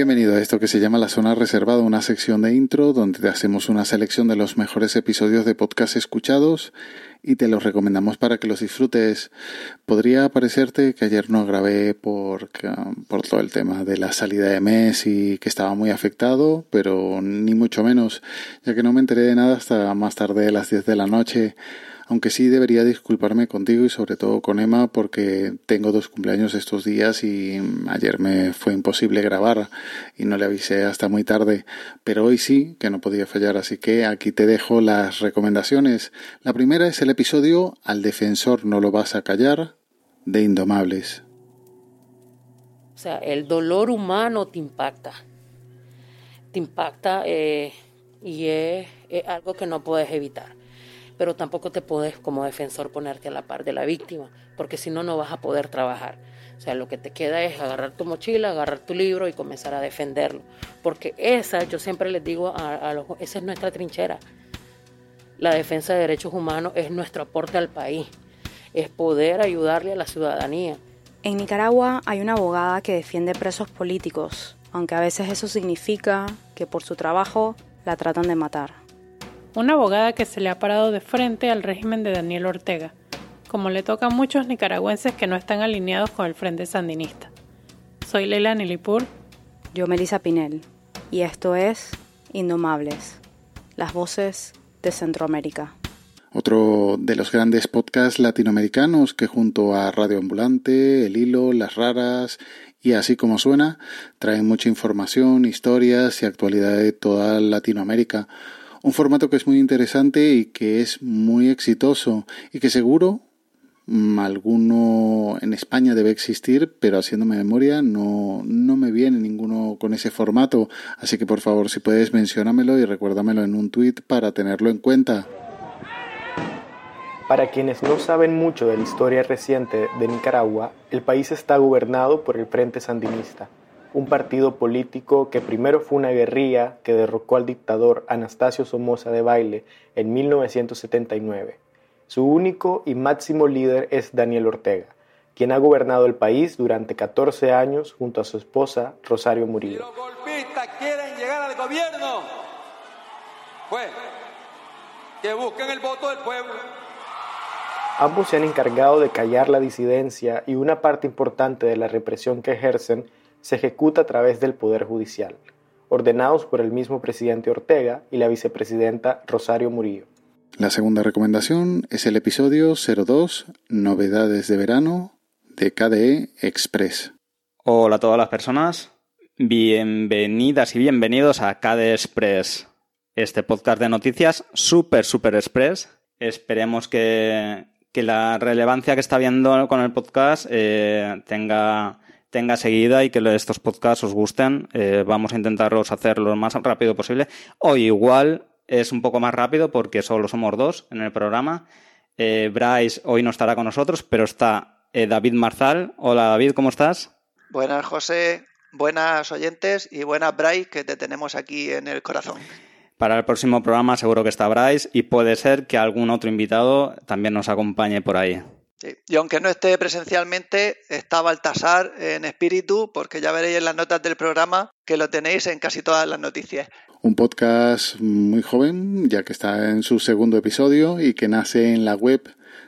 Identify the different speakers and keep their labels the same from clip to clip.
Speaker 1: Bienvenido a esto que se llama La Zona Reservada, una sección de intro donde te hacemos una selección de los mejores episodios de podcast escuchados y te los recomendamos para que los disfrutes. Podría parecerte que ayer no grabé por, por todo el tema de la salida de mes y que estaba muy afectado, pero ni mucho menos, ya que no me enteré de nada hasta más tarde de las 10 de la noche aunque sí debería disculparme contigo y sobre todo con Emma porque tengo dos cumpleaños estos días y ayer me fue imposible grabar y no le avisé hasta muy tarde, pero hoy sí que no podía fallar, así que aquí te dejo las recomendaciones. La primera es el episodio Al defensor no lo vas a callar de Indomables.
Speaker 2: O sea, el dolor humano te impacta, te impacta eh, y es algo que no puedes evitar pero tampoco te puedes como defensor ponerte a la par de la víctima, porque si no, no vas a poder trabajar. O sea, lo que te queda es agarrar tu mochila, agarrar tu libro y comenzar a defenderlo. Porque esa, yo siempre les digo a, los, esa es nuestra trinchera. La defensa de derechos humanos es nuestro aporte al país, es poder ayudarle a la ciudadanía.
Speaker 3: En Nicaragua hay una abogada que defiende presos políticos, aunque a veces eso significa que por su trabajo la tratan de matar
Speaker 4: una abogada que se le ha parado de frente al régimen de Daniel Ortega, como le toca a muchos nicaragüenses que no están alineados con el Frente Sandinista. Soy Leila Nilipur.
Speaker 3: Yo Melissa Pinel. Y esto es Indomables, las voces de Centroamérica.
Speaker 1: Otro de los grandes podcasts latinoamericanos que junto a Radio Ambulante, El Hilo, Las Raras y así como suena, traen mucha información, historias y actualidad de toda Latinoamérica un formato que es muy interesante y que es muy exitoso y que seguro mm, alguno en España debe existir, pero haciéndome memoria no, no me viene ninguno con ese formato. Así que por favor, si puedes, menciónamelo y recuérdamelo en un tweet para tenerlo en cuenta.
Speaker 5: Para quienes no saben mucho de la historia reciente de Nicaragua, el país está gobernado por el Frente Sandinista un partido político que primero fue una guerrilla que derrocó al dictador Anastasio Somoza de Baile en 1979. Su único y máximo líder es Daniel Ortega, quien ha gobernado el país durante 14 años junto a su esposa Rosario Murillo.
Speaker 6: los golpistas quieren llegar al gobierno, pues que busquen el voto del pueblo.
Speaker 5: Ambos se han encargado de callar la disidencia y una parte importante de la represión que ejercen se ejecuta a través del Poder Judicial, ordenados por el mismo presidente Ortega y la vicepresidenta Rosario Murillo.
Speaker 1: La segunda recomendación es el episodio 02, Novedades de Verano, de KDE Express.
Speaker 7: Hola a todas las personas, bienvenidas y bienvenidos a KDE Express, este podcast de noticias super, super express. Esperemos que, la relevancia que está viendo con el podcast eh, tenga tenga seguida y que estos podcasts os gusten. Eh, vamos a intentarlos hacer lo más rápido posible. Hoy igual es un poco más rápido porque solo somos dos en el programa. Eh, Bryce hoy no estará con nosotros, pero está eh, David Marzal. Hola David, ¿cómo estás?
Speaker 8: Buenas José, buenas oyentes y buenas Bryce que te tenemos aquí en el corazón.
Speaker 7: Para el próximo programa seguro que está Bryce y puede ser que algún otro invitado también nos acompañe por ahí.
Speaker 8: Y aunque no esté presencialmente, está Baltasar en espíritu, porque ya veréis en las notas del programa que lo tenéis en casi todas las noticias.
Speaker 1: Un podcast muy joven, ya que está en su segundo episodio y que nace en la web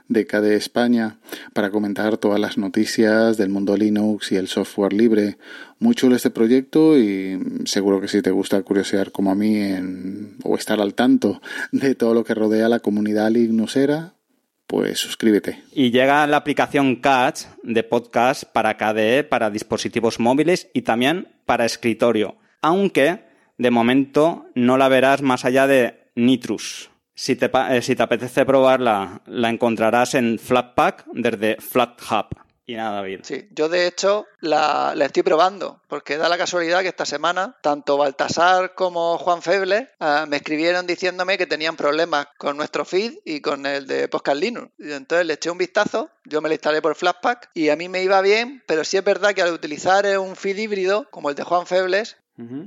Speaker 1: de KDE España para comentar todas las noticias del mundo Linux y el software libre. Muy chulo este proyecto y seguro que si te gusta curiosear como a mí en, o estar al tanto de todo lo que rodea la comunidad linuxera, pues suscríbete.
Speaker 7: Y llega la aplicación Catch de podcast para KDE, para dispositivos móviles y también para escritorio, aunque de momento no la verás más allá de Nitrus. Si te, eh, si te apetece probarla, la encontrarás en Flatpak desde FlatHub. Y nada, David.
Speaker 8: Sí, yo de hecho la, estoy probando, porque da la casualidad que esta semana tanto Baltasar como Juan Feble ah, me escribieron diciéndome que tenían problemas con nuestro feed y con el de Podcast Linux. Y entonces le eché un vistazo, yo me lo instalé por Flashpack y a mí me iba bien, pero sí es verdad que al utilizar un feed híbrido, como el de Juan Febles,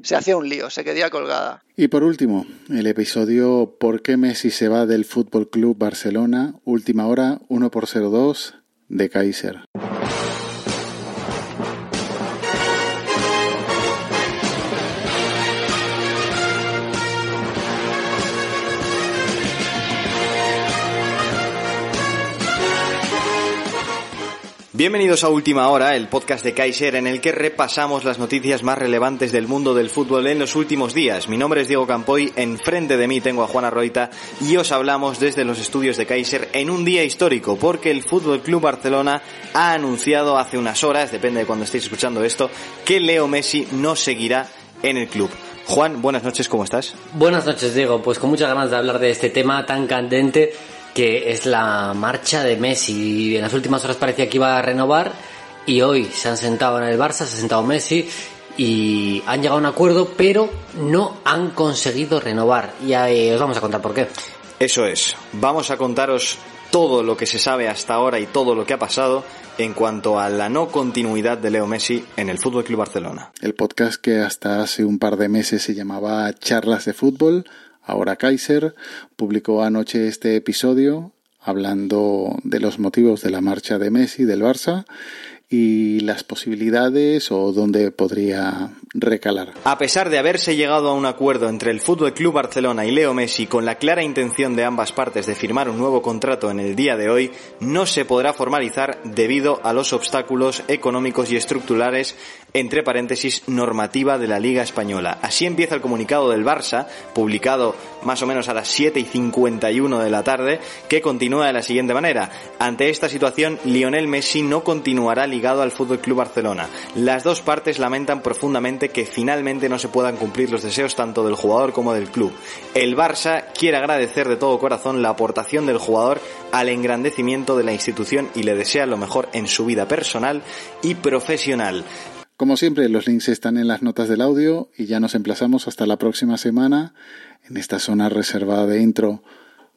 Speaker 8: se hacía un lío, se quedaba colgada.
Speaker 1: Y por último, el episodio ¿Por qué Messi se va del Fútbol Club Barcelona? Última hora, 1 por 02 de Kaiser.
Speaker 9: Bienvenidos a Última Hora, el podcast de Kaiser en el que repasamos las noticias más relevantes del mundo del fútbol en los últimos días. Mi nombre es Diego Campoy, enfrente de mí tengo a Juana Roita y os hablamos desde los estudios de Kaiser en un día histórico porque el Fútbol Club Barcelona ha anunciado hace unas horas, depende de cuando estéis escuchando esto, que Leo Messi no seguirá en el club. Juan, buenas noches, ¿cómo estás?
Speaker 10: Buenas noches, Diego. Pues con muchas ganas de hablar de este tema tan candente que es la marcha de Messi. En las últimas horas parecía que iba a renovar y hoy se han sentado en el Barça, se ha sentado Messi y han llegado a un acuerdo, pero no han conseguido renovar. Y ahí os vamos a contar por qué.
Speaker 9: Eso es. Vamos a contaros todo lo que se sabe hasta ahora y todo lo que ha pasado en cuanto a la no continuidad de Leo Messi en el Fútbol Club Barcelona.
Speaker 1: El podcast que hasta hace un par de meses se llamaba Charlas de Fútbol Ahora Kaiser publicó anoche este episodio hablando de los motivos de la marcha de Messi del Barça y las posibilidades o dónde podría recalar.
Speaker 9: A pesar de haberse llegado a un acuerdo entre el Fútbol Club Barcelona y Leo Messi con la clara intención de ambas partes de firmar un nuevo contrato en el día de hoy, no se podrá formalizar debido a los obstáculos económicos y estructurales entre paréntesis normativa de la Liga Española. Así empieza el comunicado del Barça, publicado más o menos a las 7 y 51 de la tarde, que continúa de la siguiente manera. Ante esta situación, Lionel Messi no continuará ligado al Fútbol Club Barcelona. Las dos partes lamentan profundamente que finalmente no se puedan cumplir los deseos tanto del jugador como del club. El Barça quiere agradecer de todo corazón la aportación del jugador al engrandecimiento de la institución y le desea lo mejor en su vida personal y profesional.
Speaker 1: Como siempre, los links están en las notas del audio y ya nos emplazamos hasta la próxima semana en esta zona reservada de intro.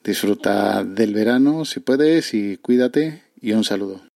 Speaker 1: Disfruta del verano si puedes y cuídate y un saludo.